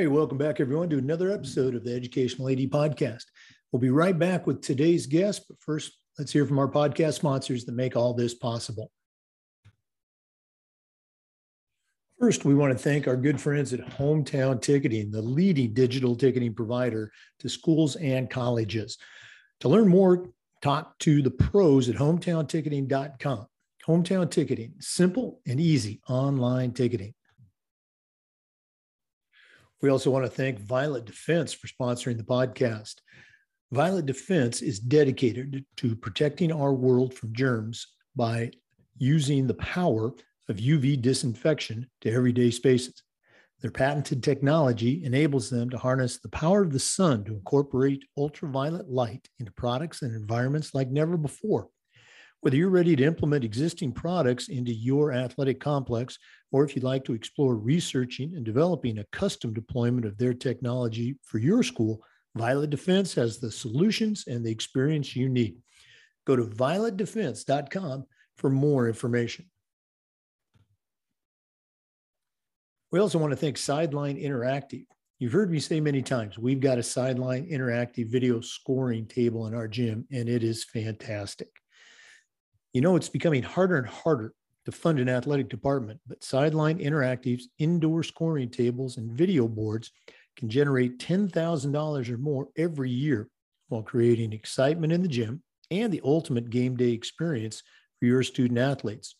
Hey, welcome back, everyone, to another episode of the Educational AD Podcast. We'll be right back with today's guest, but first, let's hear from our podcast sponsors that make all this possible. First, we want to thank our good friends at Hometown Ticketing, the leading digital ticketing provider to schools and colleges. To learn more, talk to the pros at hometownticketing.com. Hometown Ticketing, simple and easy online ticketing. We also want to thank Violet Defense for sponsoring the podcast. Violet Defense is dedicated to protecting our world from germs by using the power of UV disinfection to everyday spaces. Their patented technology enables them to harness the power of the sun to incorporate ultraviolet light into products and environments like never before. Whether you're ready to implement existing products into your athletic complex, or if you'd like to explore researching and developing a custom deployment of their technology for your school, Violet Defense has the solutions and the experience you need. Go to violetdefense.com for more information. We also want to thank Sideline Interactive. You've heard me say many times, we've got a Sideline Interactive video scoring table in our gym, and it is fantastic. You know, it's becoming harder and harder to fund an athletic department, but Sideline Interactive's indoor scoring tables and video boards can generate $10,000 or more every year while creating excitement in the gym and the ultimate game day experience for your student athletes.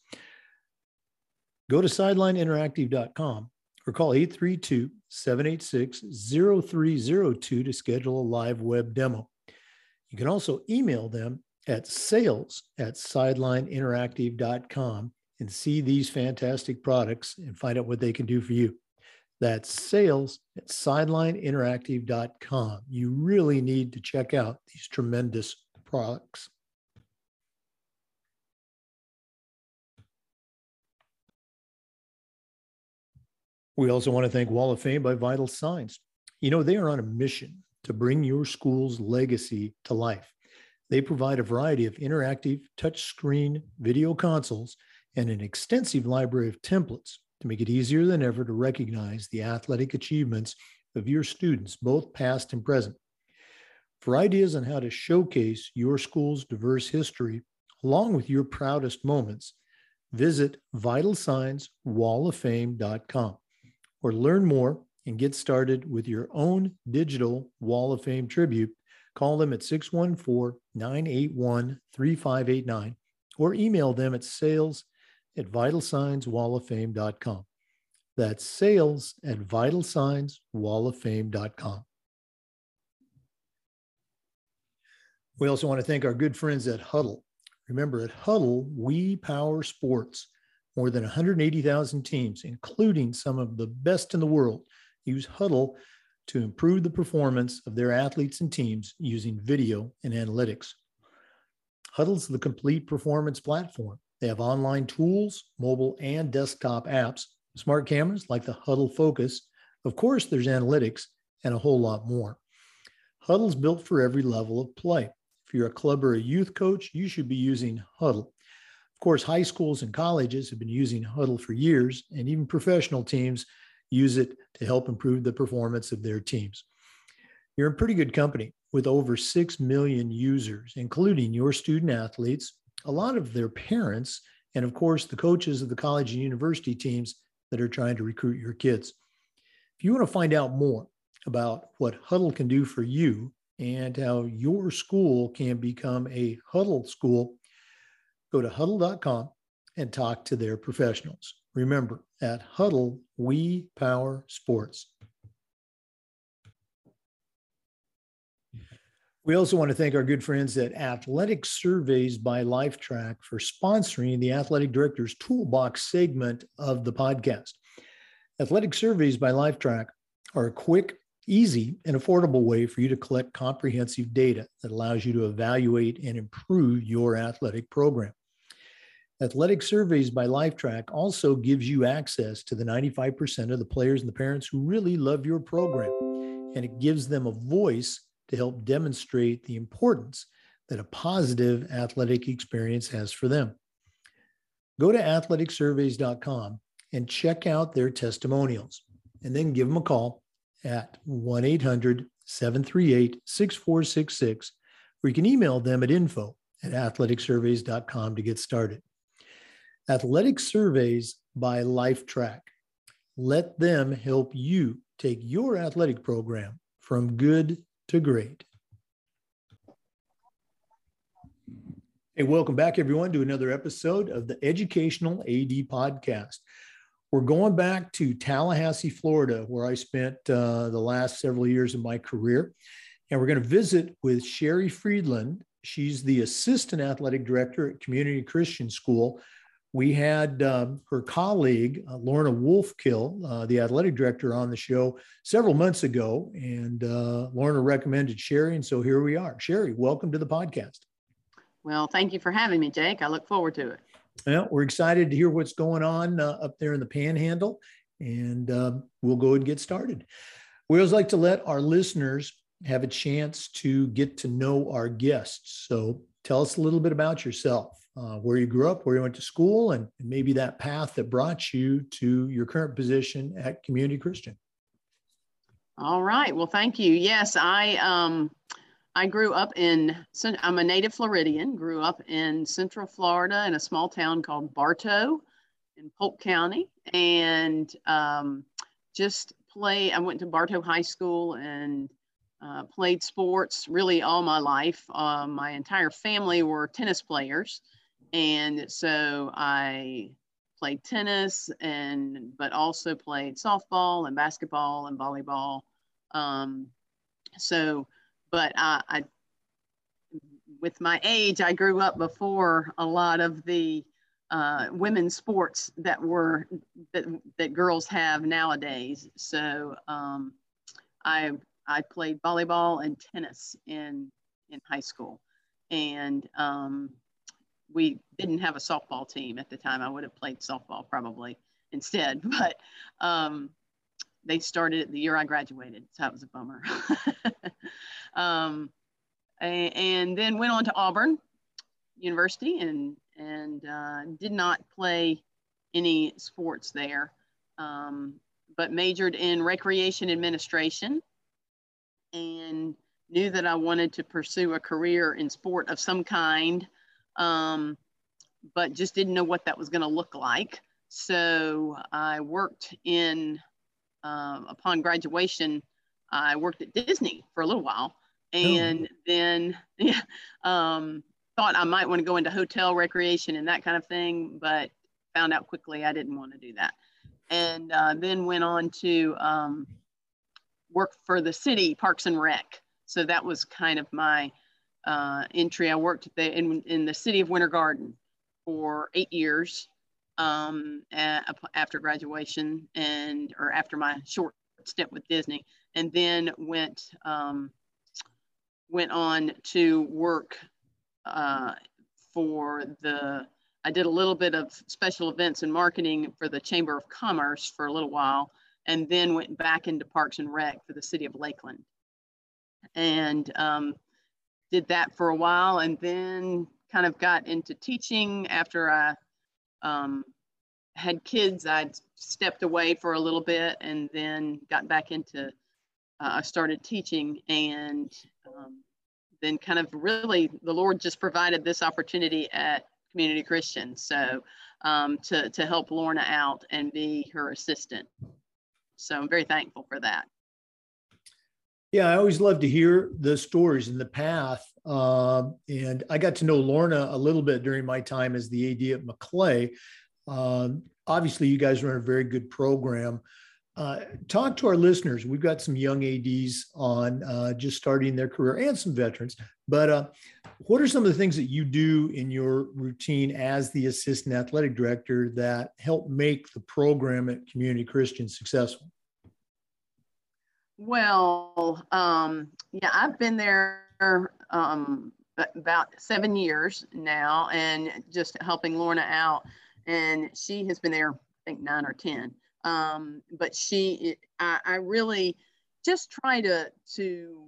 Go to sidelineinteractive.com or call 832 786 0302 to schedule a live web demo. You can also email them at sales at sidelineinteractive.com and see these fantastic products and find out what they can do for you. That's sales at sidelineinteractive.com. You really need to check out these tremendous products. We also want to thank Wall of Fame by Vital Signs. You know, they are on a mission to bring your school's legacy to life. They provide a variety of interactive touchscreen video consoles and an extensive library of templates to make it easier than ever to recognize the athletic achievements of your students, both past and present. For ideas on how to showcase your school's diverse history, along with your proudest moments, visit vitalsignswalloffame.com or learn more and get started with your own digital Wall of Fame tribute Call them at 614 981 3589 or email them at sales at vitalsignswalloffame.com. That's sales at vitalsignswalloffame.com. We also want to thank our good friends at Hudl. Remember, at Hudl, we power sports. More than 180,000 teams, including some of the best in the world, use Hudl to improve the performance of their athletes and teams using video and analytics. Hudl's the complete performance platform. They have online tools, mobile and desktop apps, smart cameras like the Hudl Focus. Of course, there's analytics and a whole lot more. Hudl's built for every level of play. If you're a club or a youth coach, you should be using Hudl. Of course, high schools and colleges have been using Hudl for years, and even professional teams use it to help improve the performance of their teams. You're in pretty good company with over 6 million users, including your student athletes, a lot of their parents, and of course, the coaches of the college and university teams that are trying to recruit your kids. If you want to find out more about what Hudl can do for you and how your school can become a Hudl school, go to hudl.com and talk to their professionals. Remember, at Hudl, we power sports. We also want to thank our good friends at Athletic Surveys by Lifetrack for sponsoring the Athletic Director's Toolbox segment of the podcast. Athletic Surveys by Lifetrack are a quick, easy, and affordable way for you to collect comprehensive data that allows you to evaluate and improve your athletic program. Athletic Surveys by Lifetrack also gives you access to the 95% of the players and the parents who really love your program. And it gives them a voice to help demonstrate the importance that a positive athletic experience has for them. Go to athleticsurveys.com and check out their testimonials, and then give them a call at 1 800 738 6466, or you can email them at info at athleticsurveys.com to get started. Athletic Surveys by Lifetrack. Let them help you take your athletic program from good to great. Hey, welcome back, everyone, to another episode of the Educational AD Podcast. We're going back to Tallahassee, Florida, where I spent uh, the last several years of my career. And we're going to visit with Sherry Friedland. She's the assistant athletic director at Community Christian School. We had um, her colleague, uh, Lorna Wolfkill, uh, the athletic director, on the show several months ago. And uh, Lorna recommended Sherry. And so here we are. Sherry, welcome to the podcast. Well, thank you for having me, Jake. I look forward to it. Well, we're excited to hear what's going on uh, up there in the panhandle, and uh, we'll go and get started. We always like to let our listeners have a chance to get to know our guests. So tell us a little bit about yourself, uh, where you grew up, where you went to school, and, maybe that path that brought you to your current position at Community Christian. All right. Well, thank you. Yes, I um, I grew up in, I'm a native Floridian, grew up in Central Florida in a small town called Bartow in Polk County. And um, just play, I went to Bartow High School and uh, played sports really all my life. Uh, my entire family were tennis players. And so I played tennis and, but also played softball and basketball and volleyball. Um, so, but I, I, with my age, I grew up before a lot of the uh, women's sports that were that, that girls have nowadays. So um, I I played volleyball and tennis in in high school, and um, we didn't have a softball team at the time. I would have played softball probably instead, but um, they started the year I graduated, so that was a bummer. um, and then went on to Auburn University and and uh, did not play any sports there, um, but majored in recreation administration and knew that I wanted to pursue a career in sport of some kind, um, but just didn't know what that was going to look like. So I worked in um, upon graduation, I worked at Disney for a little while, oh. and oh. then yeah, um, thought I might want to go into hotel recreation and that kind of thing, but found out quickly I didn't want to do that, and uh, then went on to um, work for the city Parks and Rec. So that was kind of my uh, entry. I worked in in the city of Winter Garden for eight years um, at, after graduation and or after my short stint with Disney, and then went um, went on to work uh, for the. I did a little bit of special events and marketing for the Chamber of Commerce for a little while, and then went back into Parks and Rec for the City of Lakeland, and um, did that for a while, and then kind of got into teaching after I um, had kids, I'd stepped away for a little bit and then got back into, uh, I started teaching and um, then kind of really the Lord just provided this opportunity at Community Christian. So um, to, to help Lorna out and be her assistant. So I'm very thankful for that. Yeah, I always love to hear the stories and the path. Um, and I got to know Lorna a little bit during my time as the AD at Maclay. Um, obviously, you guys run a very good program. Uh, talk to our listeners. We've got some young ADs on uh, just starting their career and some veterans. But uh, what are some of the things that you do in your routine as the assistant athletic director that help make the program at Community Christian successful? Well, um, yeah, I've been there um, about seven years now and just helping Lorna out. And she has been there, I think, nine or 10. Um, but she, I, I really just try to, to,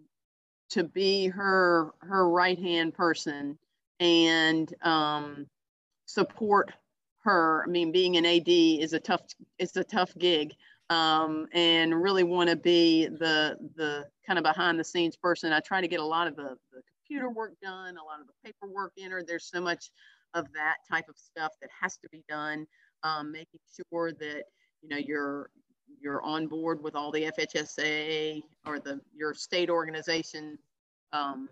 to be her, her right hand person and um, support her. I mean, being an AD is a tough, it's a tough gig. Um, and really want to be the the kind of behind the scenes person. I try to get a lot of the, the computer work done, a lot of the paperwork entered. There's so much of that type of stuff that has to be done. Um, making sure that you know you're you're on board with all the FHSA or the your state organization um,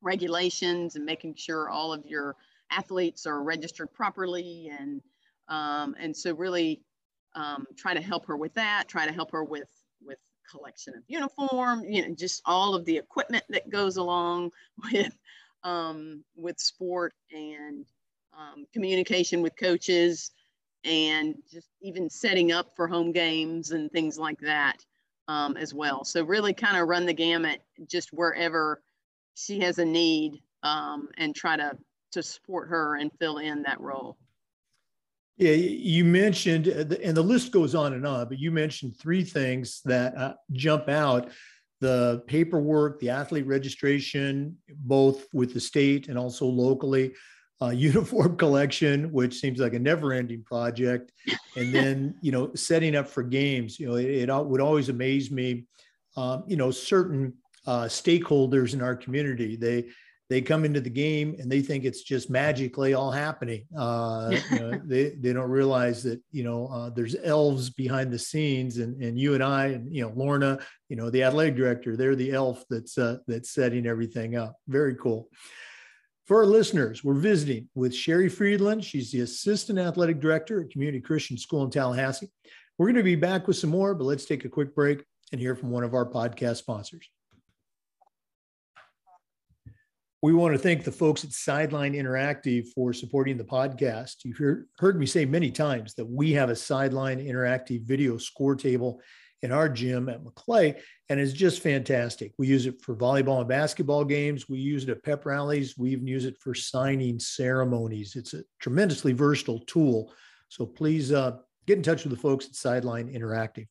regulations and making sure all of your athletes are registered properly and um, and so really um, try to help her with that try to help her with with collection of uniform you know just all of the equipment that goes along with um, with sport and um, communication with coaches and just even setting up for home games and things like that um, as well so really kind of run the gamut just wherever she has a need um, and try to to support her and fill in that role. Yeah, you mentioned, uh, and the list goes on and on, but you mentioned three things that uh, jump out the paperwork, the athlete registration, both with the state and also locally, uh, uniform collection, which seems like a never ending project. And then, you know, setting up for games. You know, it, it would always amaze me, um, you know, certain uh, stakeholders in our community. They they come into the game and they think it's just magically all happening. Uh, you know, they they don't realize that you know uh, there's elves behind the scenes, and and you and I and you know Lorna, you know the athletic director, they're the elf that's uh, that's setting everything up. Very cool. For our listeners, we're visiting with Sherry Friedland. She's the assistant athletic director at Community Christian School in Tallahassee. We're going to be back with some more, but let's take a quick break and hear from one of our podcast sponsors. We want to thank the folks at Sideline Interactive for supporting the podcast. You've heard, heard me say many times that we have a Sideline Interactive video score table in our gym at Maclay, and it's just fantastic. We use it for volleyball and basketball games. We use it at pep rallies. We even use it for signing ceremonies. It's a tremendously versatile tool. So please uh, get in touch with the folks at Sideline Interactive.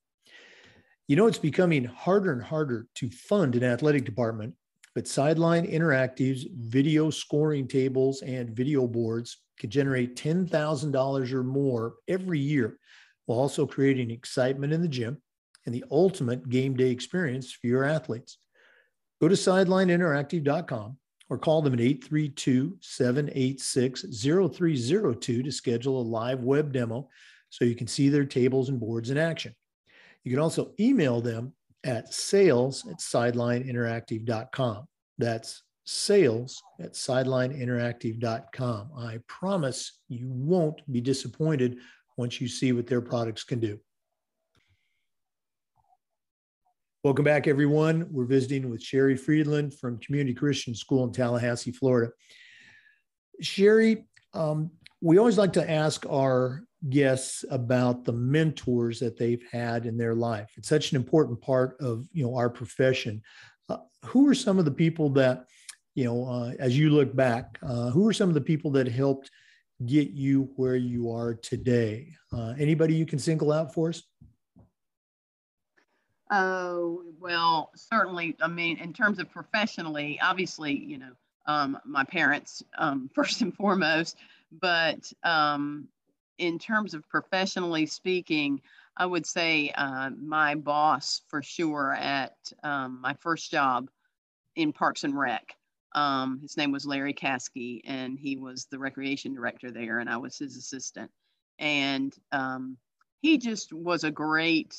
You know, it's becoming harder and harder to fund an athletic department but Sideline Interactive's video scoring tables and video boards can generate $10,000 or more every year while also creating excitement in the gym and the ultimate game day experience for your athletes. Go to sidelineinteractive.com or call them at 832 786 0302 to schedule a live web demo so you can see their tables and boards in action. You can also email them at sales at sidelineinteractive.com. That's sales at sidelineinteractive.com. I promise you won't be disappointed once you see what their products can do. Welcome back, everyone. We're visiting with Sherry Friedland from Community Christian School in Tallahassee, Florida. Sherry, um, we always like to ask our guests about the mentors that they've had in their life. It's such an important part of you know our profession. Uh, who are some of the people that you know uh, as you look back? Uh, who are some of the people that helped get you where you are today? Uh, anybody you can single out for us? Oh well, certainly. I mean, in terms of professionally, obviously, you know, um, my parents um, first and foremost, but um, in terms of professionally speaking, I would say uh, my boss for sure at um, my first job in Parks and Rec. Um, his name was Larry Caskey, and he was the recreation director there, and I was his assistant. And um, he just was a great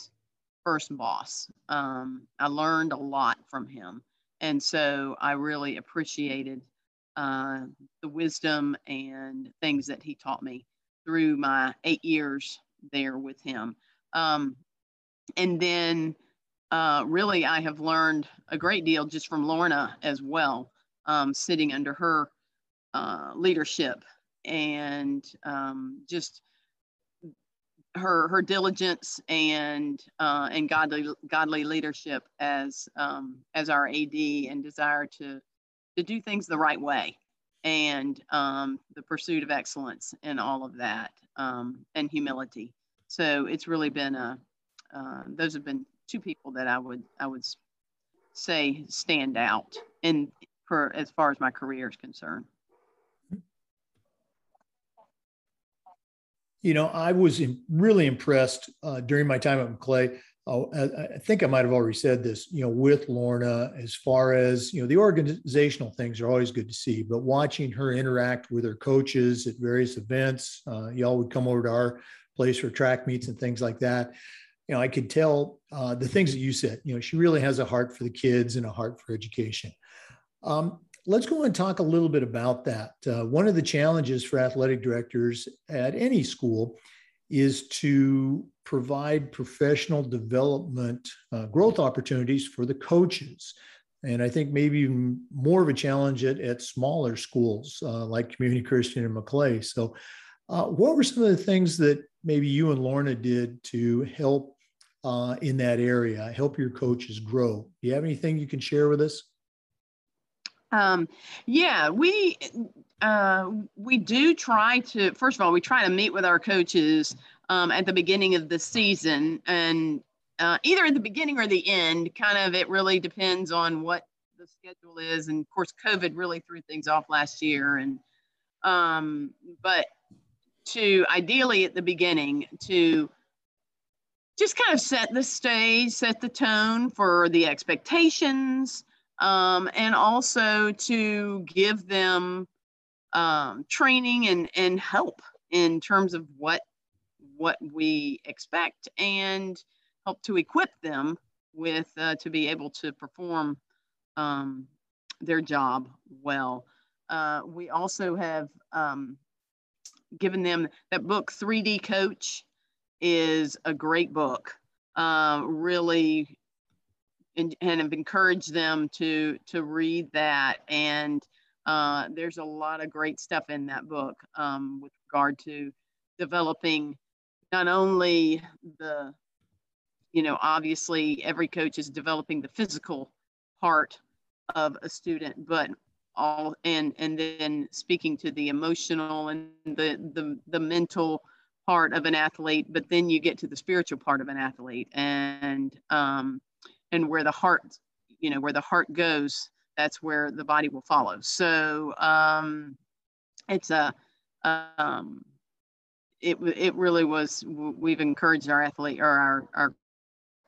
first boss. Um, I learned a lot from him, and so I really appreciated uh, the wisdom and things that he taught me through my eight years there with him. Um, and then uh, really, I have learned a great deal just from Lorna as well, um, sitting under her uh, leadership and um, just her her diligence and uh, and godly godly leadership as um, as our AD and desire to to do things the right way and um, the pursuit of excellence and all of that um, and humility. So it's really been a, uh, those have been two people that I would, I would say stand out in for as far as my career is concerned. You know, I was really impressed uh, during my time at Maclay. Oh, I, I think I might have already said this, you know, with Lorna, as far as, you know, the organizational things are always good to see, but watching her interact with her coaches at various events, uh, y'all would come over to our place for track meets and things like that. You know, I could tell uh, the things that you said, you know, she really has a heart for the kids and a heart for education. Um, let's go and talk a little bit about that. Uh, one of the challenges for athletic directors at any school is to provide professional development uh, growth opportunities for the coaches. And I think maybe more of a challenge at, at smaller schools uh, like Community Christian and Maclay. So, uh, what were some of the things that maybe you and Lorna did to help uh, in that area, help your coaches grow? Do you have anything you can share with us? Um, yeah, we uh, we do try to. First of all, we try to meet with our coaches um, at the beginning of the season, and uh, either at the beginning or the end. Kind of, it really depends on what the schedule is, and of course, COVID really threw things off last year. And um, but to ideally at the beginning to just kind of set the stage, set the tone for the expectations um, and also to give them um, training and, and help in terms of what what we expect and help to equip them with uh, to be able to perform um, their job well. Uh, we also have um, given them that book 3D Coach is a great book. Uh, really and, have encouraged them to to read that and uh, there's a lot of great stuff in that book um, with regard to developing not only the you know obviously every coach is developing the physical part of a student but all and and then speaking to the emotional and the the, the mental part of an athlete but then you get to the spiritual part of an athlete and um, and where the heart you know where the heart goes that's where the body will follow. So um it's a um it it really was we've encouraged our athlete or our our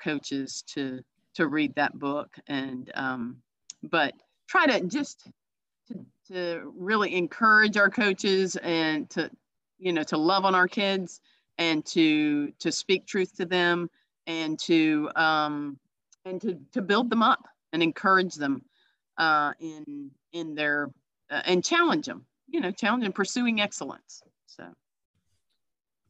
coaches to to read that book and um but try to just to, to really encourage our coaches and to you know to love on our kids and to to speak truth to them and to um and to, to build them up and encourage them uh, in in their uh, and challenge them you know challenge and pursuing excellence so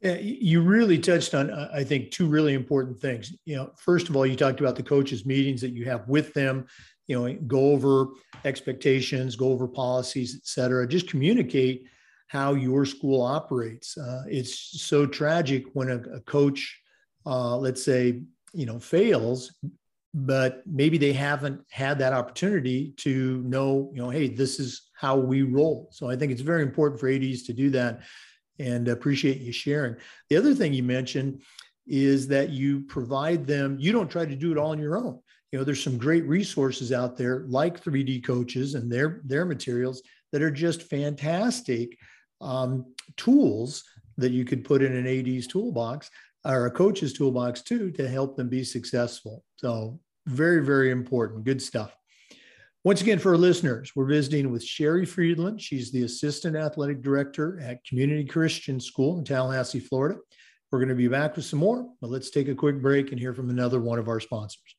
yeah, you really touched on i think two really important things. You know first of all you talked about the coaches meetings that you have with them you know go over expectations go over policies et cetera. Just communicate how your school operates. Uh, it's so tragic when a, a coach uh, let's say you know fails but maybe they haven't had that opportunity to know, you know, hey, this is how we roll. So I think it's very important for ADs to do that and appreciate you sharing. The other thing you mentioned is that you provide them, you don't try to do it all on your own. You know, there's some great resources out there like 3D coaches and their their materials that are just fantastic um, tools that you could put in an AD's toolbox or a coach's toolbox too to help them be successful. So very, very important. Good stuff. Once again, for our listeners, we're visiting with Sherry Friedland. She's the Assistant Athletic Director at Community Christian School in Tallahassee, Florida. We're going to be back with some more, but let's take a quick break and hear from another one of our sponsors.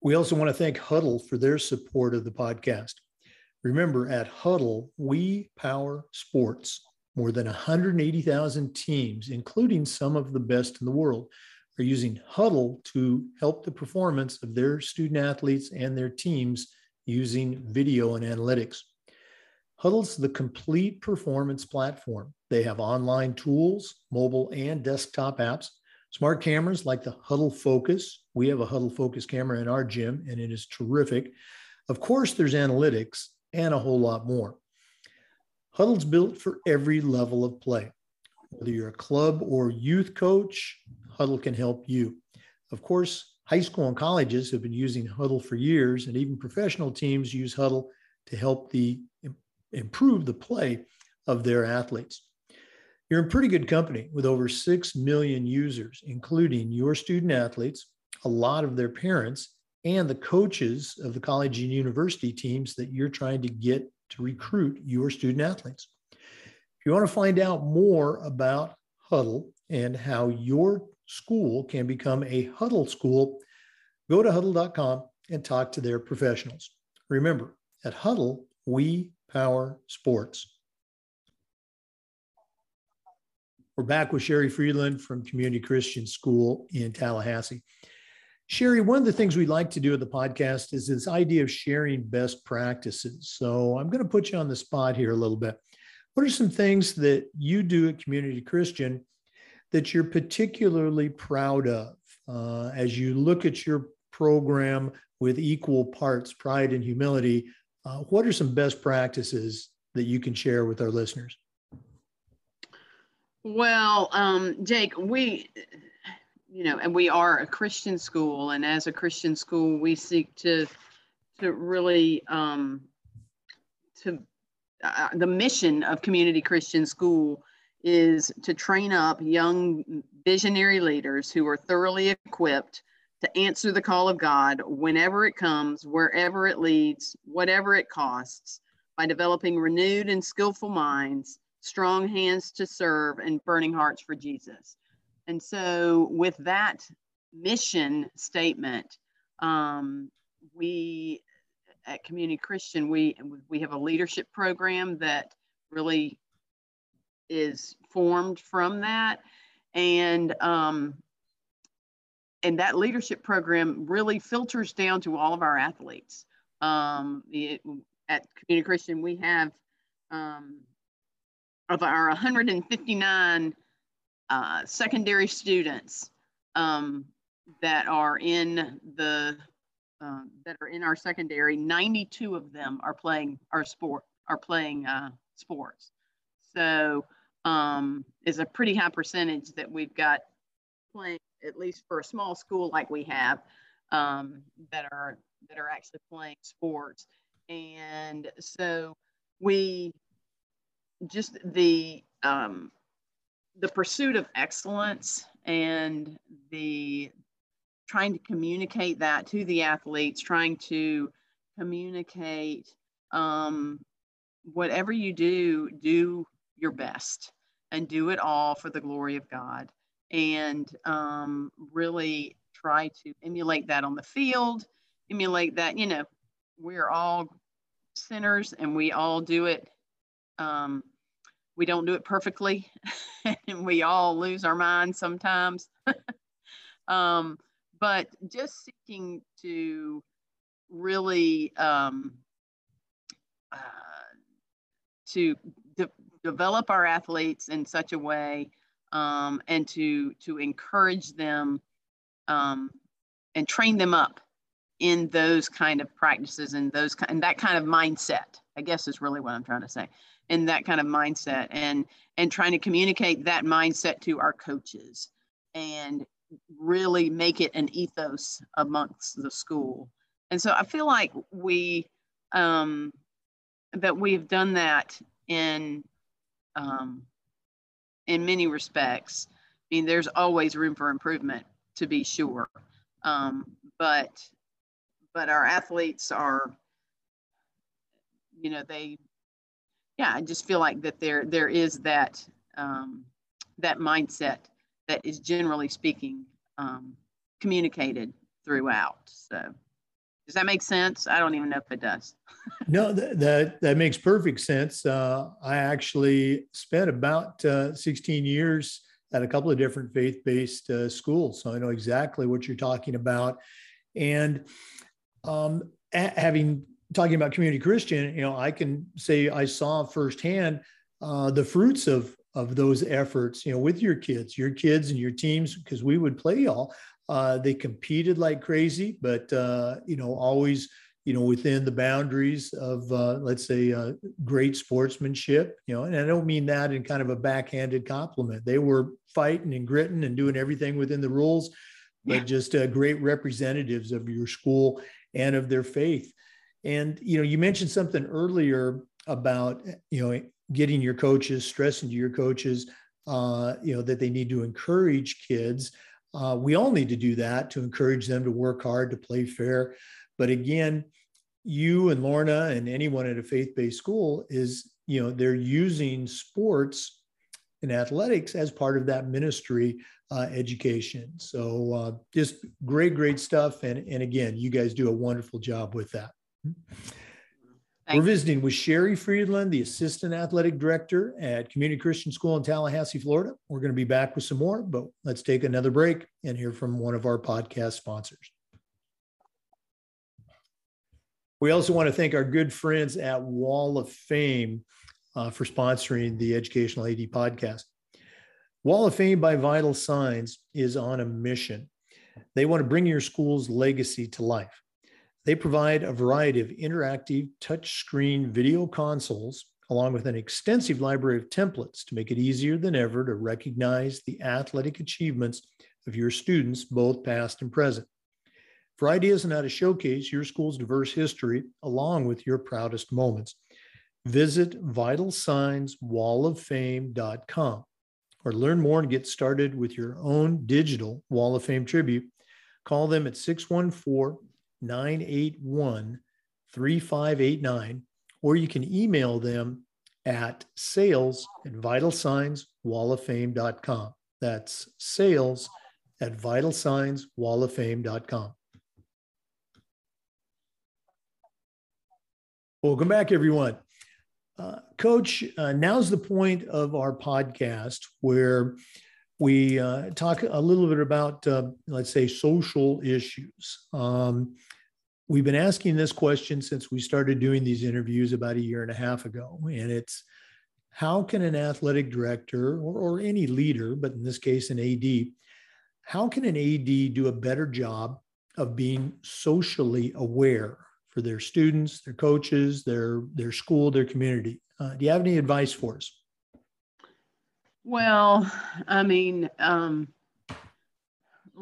We also want to thank Hudl for their support of the podcast. Remember, at Hudl, we power sports. More than 180,000 teams, including some of the best in the world, are using Hudl to help the performance of their student athletes and their teams using video and analytics. Hudl's the complete performance platform. They have online tools, mobile and desktop apps, smart cameras like the Hudl Focus. We have a Hudl Focus camera in our gym, and it is terrific. Of course, there's analytics and a whole lot more. Hudl's built for every level of play. Whether you're a club or youth coach, Hudl can help you. Of course, high school and colleges have been using Hudl for years, and even professional teams use Hudl to help the improve the play of their athletes. You're in pretty good company with over 6 million users, including your student athletes, a lot of their parents, and the coaches of the college and university teams that you're trying to get to recruit your student athletes. You want to find out more about Hudl and how your school can become a Hudl school, go to hudl.com and talk to their professionals. Remember, at Hudl, we power sports. We're back with Sherry Friedland from Community Christian School in Tallahassee. Sherry, one of the things we like to do at the podcast is this idea of sharing best practices. So I'm going to put you on the spot here a little bit. What are some things that you do at Community Christian that you're particularly proud of uh, as you look at your program with equal parts pride and humility? Uh, what are some best practices that you can share with our listeners? Well, um, Jake, we you know, and we are a Christian school, and as a Christian school, we seek to to really um, to uh, the mission of Community Christian School is to train up young visionary leaders who are thoroughly equipped to answer the call of God whenever it comes, wherever it leads, whatever it costs, by developing renewed and skillful minds, strong hands to serve, and burning hearts for Jesus. And so, with that mission statement, um, we at Community Christian we we have a leadership program that really is formed from that, and um, and that leadership program really filters down to all of our athletes. Um, it, at Community Christian, we have um, of our 159 uh, secondary students um, that are in the uh, that are in our secondary. 92 of them are playing our sport are playing uh, sports. So um, is a pretty high percentage that we've got playing at least for a small school like we have um, that are that are actually playing sports. And so we just the um, the pursuit of excellence and the trying to communicate that to the athletes, trying to communicate um, whatever you do, do your best and do it all for the glory of God. And um, really try to emulate that on the field, emulate that, you know, we're all sinners and we all do it um, we don't do it perfectly and we all lose our minds sometimes. um, but just seeking to really um, uh, to de- develop our athletes in such a way um, and to to encourage them um, and train them up in those kind of practices and those and that kind of mindset i guess is really what i'm trying to say in that kind of mindset and and trying to communicate that mindset to our coaches. And really make it an ethos amongst the school. And so i feel like we um, that we've done that in um, in many respects. I mean there's always room for improvement to be sure. Um, but but our athletes are you know they yeah, I just feel like that there there is that um, that mindset that is generally speaking um, communicated throughout. So does that make sense? I don't even know if it does. no, that, that, that makes perfect sense. Uh, I actually spent about uh, 16 years at a couple of different faith-based uh, schools, so I know exactly what you're talking about. And um, a- having talking about community Christian, you know, I can say I saw firsthand uh, the fruits of of those efforts, you know, with your kids, your kids and your teams, because we would play y'all. Uh, they competed like crazy, but uh, you know, always you know within the boundaries of uh, let's say uh, great sportsmanship. You know, and I don't mean that in kind of a backhanded compliment. They were fighting and gritting and doing everything within the rules, but yeah. just uh, great representatives of your school and of their faith. And you know, you mentioned something earlier about you know getting your coaches, stressing to your coaches, uh, you know, that they need to encourage kids. Uh, we all need to do that to encourage them to work hard, to play fair. But again, you and Lorna and anyone at a faith-based school is, you know, they're using sports and athletics as part of that ministry uh, education. So uh, just great, great stuff. And, and again, you guys do a wonderful job with that. We're visiting with Sherry Friedland, the Assistant Athletic Director at Community Christian School in Tallahassee, Florida. We're going to be back with some more, but let's take another break and hear from one of our podcast sponsors. We also want to thank our good friends at Wall of Fame uh, for sponsoring the Educational AD podcast. Wall of Fame by Vital Signs is on a mission. They want to bring your school's legacy to life. They provide a variety of interactive touchscreen video consoles, along with an extensive library of templates to make it easier than ever to recognize the athletic achievements of your students, both past and present. For ideas on how to showcase your school's diverse history along with your proudest moments, visit vitalsignswalloffame.com or learn more and get started with your own digital Wall of Fame tribute. Call them at 614 981 3589, or you can email them at sales at vitalsignswalloffame.com. That's sales at vitalsignswalloffame.com. Welcome back, everyone. Uh, Coach, uh, now's the point of our podcast where we uh, talk a little bit about, uh, let's say, social issues. Um, we've been asking this question since we started doing these interviews about a year and a half ago, and it's how can an athletic director or, or any leader, but in this case, an AD, how can an AD do a better job of being socially aware for their students, their coaches, their their school, their community? Uh, do you have any advice for us? Well, I mean, um,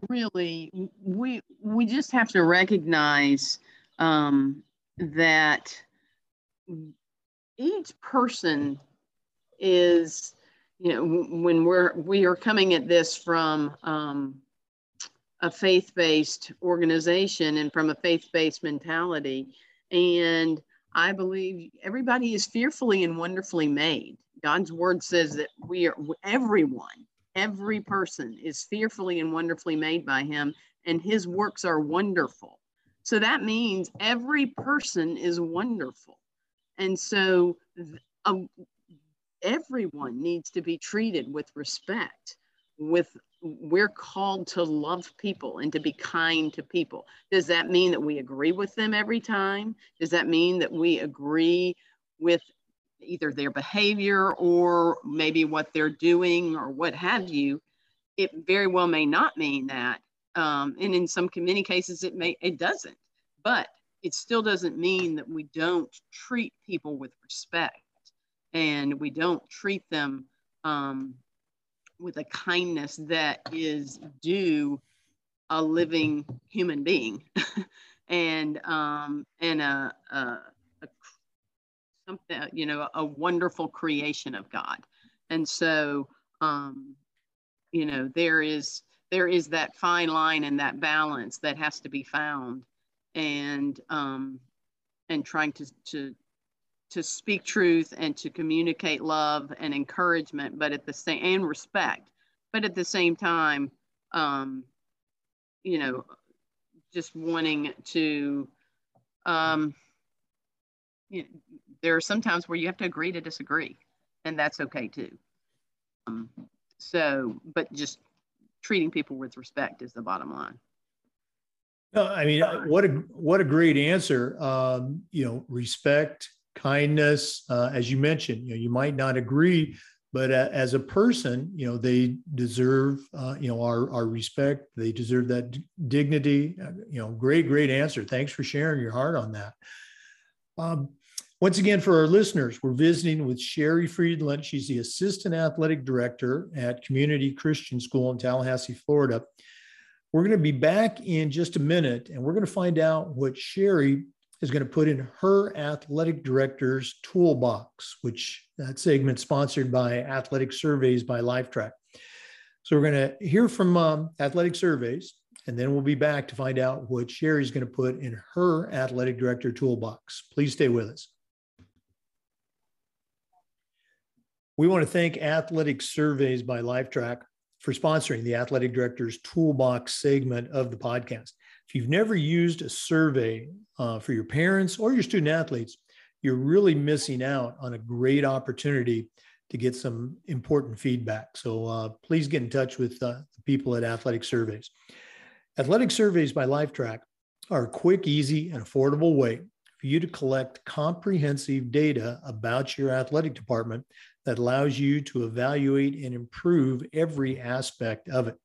really, we we just have to recognize um, that each person is, you know, when we're we are coming at this from um, a faith-based organization and from a faith-based mentality, and I believe everybody is fearfully and wonderfully made. God's word says that we are everyone, every person is fearfully and wonderfully made by him, and his works are wonderful. So that means every person is wonderful. And so everyone needs to be treated with respect with we're called to love people and to be kind to people does that mean that we agree with them every time does that mean that we agree with either their behavior or maybe what they're doing or what have you, it very well may not mean that. Um, and in some many cases, it may it doesn't. But it still doesn't mean that we don't treat people with respect and we don't treat them um, with a kindness that is due a living human being and um, and a, a something, you know, a wonderful creation of God. And so, um, you know, there is there is that fine line and that balance that has to be found, and um, and trying to to to speak truth and to communicate love and encouragement, but at the same and respect, but at the same time, um, you know, just wanting to um, you know, there are some times where you have to agree to disagree, and that's okay too. Um, so, but just treating people with respect is the bottom line. No, I mean, uh, what a what a great answer. Um, you know, respect, kindness, uh, as you mentioned. You know, you might not agree, but uh, as a person, you know, they deserve uh, you know our our respect. They deserve that d- dignity. Uh, you know, great great answer. Thanks for sharing your heart on that. Um, once again, for our listeners, we're visiting with Sherry Friedland. She's the Assistant Athletic Director at Community Christian School in Tallahassee, Florida. We're going to be back in just a minute and we're going to find out what Sherry is going to put in her athletic director's toolbox, which that segment sponsored by Athletic Surveys by Lifetrack. So we're going to hear from um, Athletic Surveys, and then we'll be back to find out what Sherry's going to put in her athletic director toolbox. Please stay with us. We want to thank Athletic Surveys by Lifetrack for sponsoring the Athletic Director's Toolbox segment of the podcast. If you've never used a survey uh, for your parents or your student athletes, you're really missing out on a great opportunity to get some important feedback. So uh, please get in touch with uh, the people at Athletic Surveys. Athletic Surveys by Lifetrack are a quick, easy, and affordable way for you to collect comprehensive data about your athletic department that allows you to evaluate and improve every aspect of it.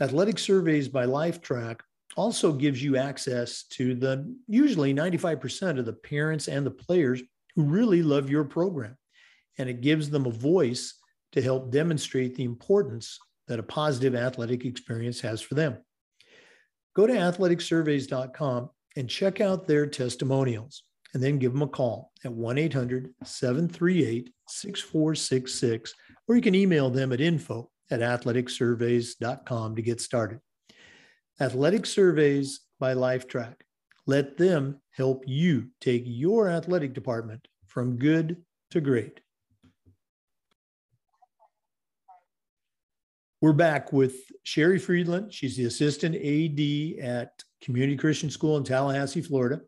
Athletic Surveys by Lifetrack also gives you access to the usually 95% of the parents and the players who really love your program. And it gives them a voice to help demonstrate the importance that a positive athletic experience has for them. Go to athleticsurveys.com and check out their testimonials and then give them a call at 1 800 738 6466, or you can email them at info at athleticsurveys.com to get started. Athletic Surveys by Lifetrack. Let them help you take your athletic department from good to great. We're back with Sherry Friedland. She's the assistant AD at Community Christian School in Tallahassee, Florida.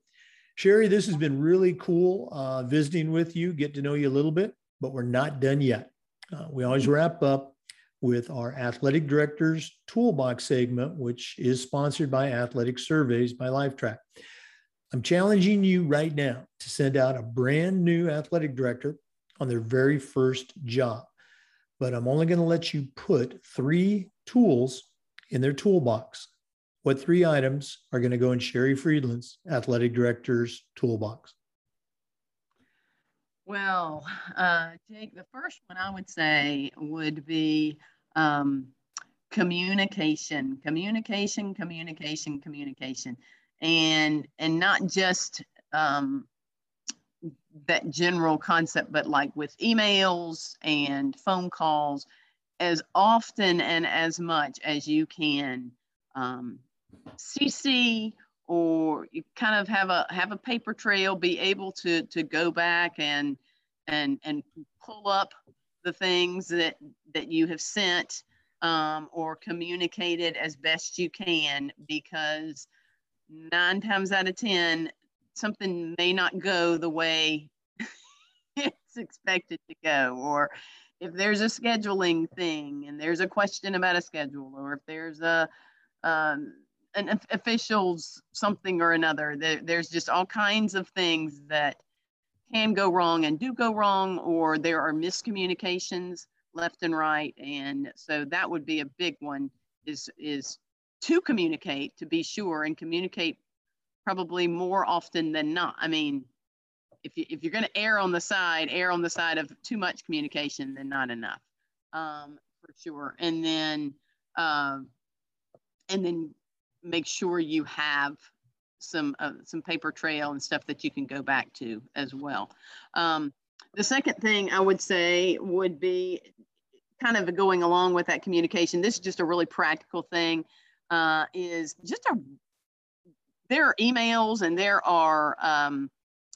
Sherry, this has been really cool uh, visiting with you, get to know you a little bit, but we're not done yet. Uh, we always wrap up with our athletic director's toolbox segment, which is sponsored by Athletic Surveys by Lifetrack. I'm challenging you right now to send out a brand new athletic director on their very first job. But I'm only going to let you put three tools in their toolbox. What three items are going to go in Sherry Friedland's athletic director's toolbox? Well, uh, Jake, the first one I would say would be um, communication, communication, communication, communication, and and not just um, that general concept, but like with emails and phone calls, as often and as much as you can um, CC or you kind of have a have a paper trail, be able to to go back and and and pull up the things that that you have sent um, or communicated as best you can because nine times out of ten something may not go the way it's expected to go. Or if there's a scheduling thing and there's a question about a schedule or if there's a um, an officials something or another. There, there's just all kinds of things that can go wrong and do go wrong, or there are miscommunications left and right. And so that would be a big one is, is to communicate, to be sure, and communicate probably more often than not. I mean, if, you, if you're going to err on the side, err on the side of too much communication than not enough, um, for sure. And then, uh, and then make sure you have some uh, some paper trail and stuff that you can go back to as well. Um, the second thing I would say would be kind of going along with that communication. This is just a really practical thing. Uh, is just a there are emails and there are um,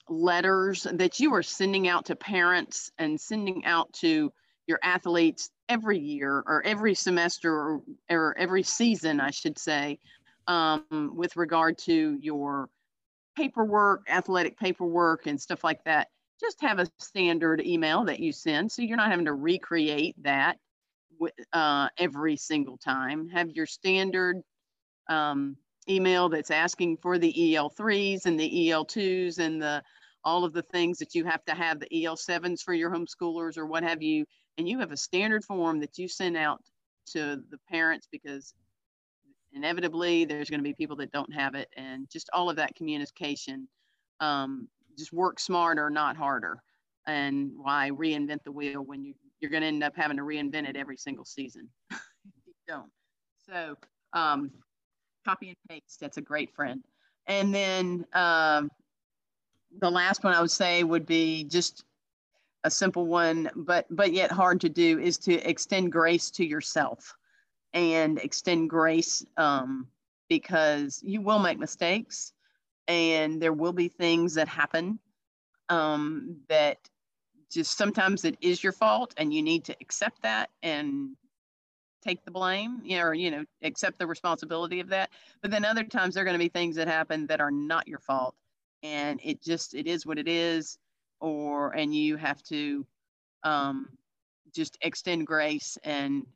letters that you are sending out to parents and sending out to your athletes every year or every semester or, or every season, I should say, um, with regard to your paperwork, athletic paperwork, and stuff like that. Just have a standard email that you send so you're not having to recreate that uh, every single time. Have your standard um, email that's asking for the EL3s and the EL2s and the all of the things that you have to have the EL7s for your homeschoolers or what have you. And you have a standard form that you send out to the parents because inevitably there's going to be people that don't have it and just all of that communication um, just work smarter not harder and why reinvent the wheel when you, you're going to end up having to reinvent it every single season. You don't. So um, copy and paste that's a great friend. And then um, the last one I would say would be just a simple one, but but yet hard to do is to extend grace to yourself and extend grace um, because you will make mistakes and there will be things that happen um, that just sometimes it is your fault and you need to accept that and take the blame you know, or you know accept the responsibility of that. But then other times there are going to be things that happen that are not your fault and it just it is what it is or and you have to um, just extend grace and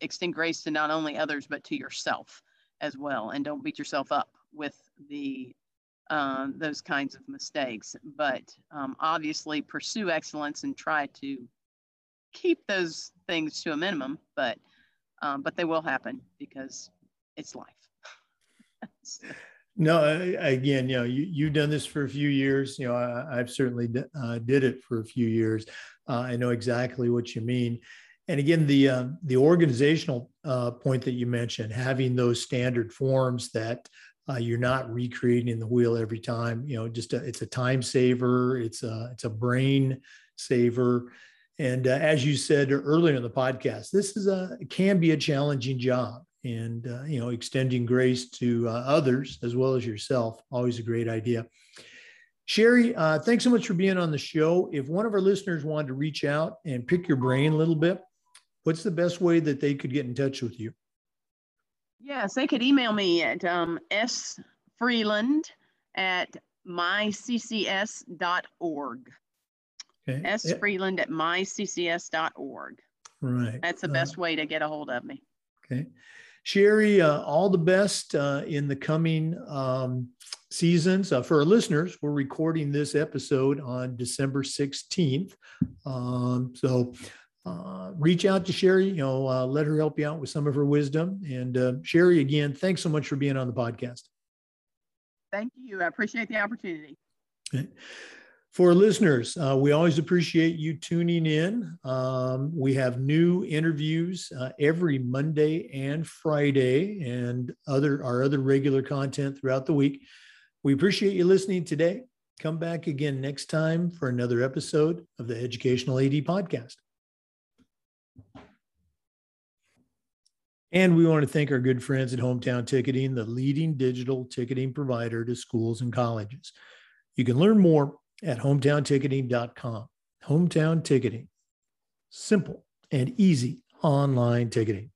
extend grace to not only others but to yourself as well and don't beat yourself up with the um, those kinds of mistakes but um, obviously pursue excellence and try to keep those things to a minimum but um, but they will happen because it's life so. No, again, you know, you, you've done this for a few years. You know, I, have certainly uh, did it for a few years. Uh, I know exactly what you mean. And again, the uh, the organizational uh, point that you mentioned, having those standard forms that uh, you're not recreating the wheel every time. You know, just a, it's a time saver. It's a it's a brain saver. And uh, as you said earlier in the podcast, this is a can be a challenging job and uh, you know extending grace to uh, others as well as yourself always a great idea sherry uh, thanks so much for being on the show if one of our listeners wanted to reach out and pick your brain a little bit what's the best way that they could get in touch with you yes they could email me at um, s friedland at myccs.org okay. s friedland at myccs.org right that's the uh, best way to get a hold of me okay Sherry, uh, all the best uh, in the coming um, seasons. Uh, for our listeners, we're recording this episode on December 16th. Um, so uh, reach out to Sherry, you know, uh, let her help you out with some of her wisdom. And uh, Sherry, again, thanks so much for being on the podcast. Thank you. I appreciate the opportunity. Okay for listeners, uh, we always appreciate you tuning in. Um, we have new interviews uh, every Monday and Friday, and other our other regular content throughout the week. We appreciate you listening today. Come back again next time for another episode of the Educational AD Podcast. And we want to thank our good friends at Hometown Ticketing, the leading digital ticketing provider to schools and colleges. You can learn more at hometownticketing.com. Hometown Ticketing. Simple and easy online ticketing.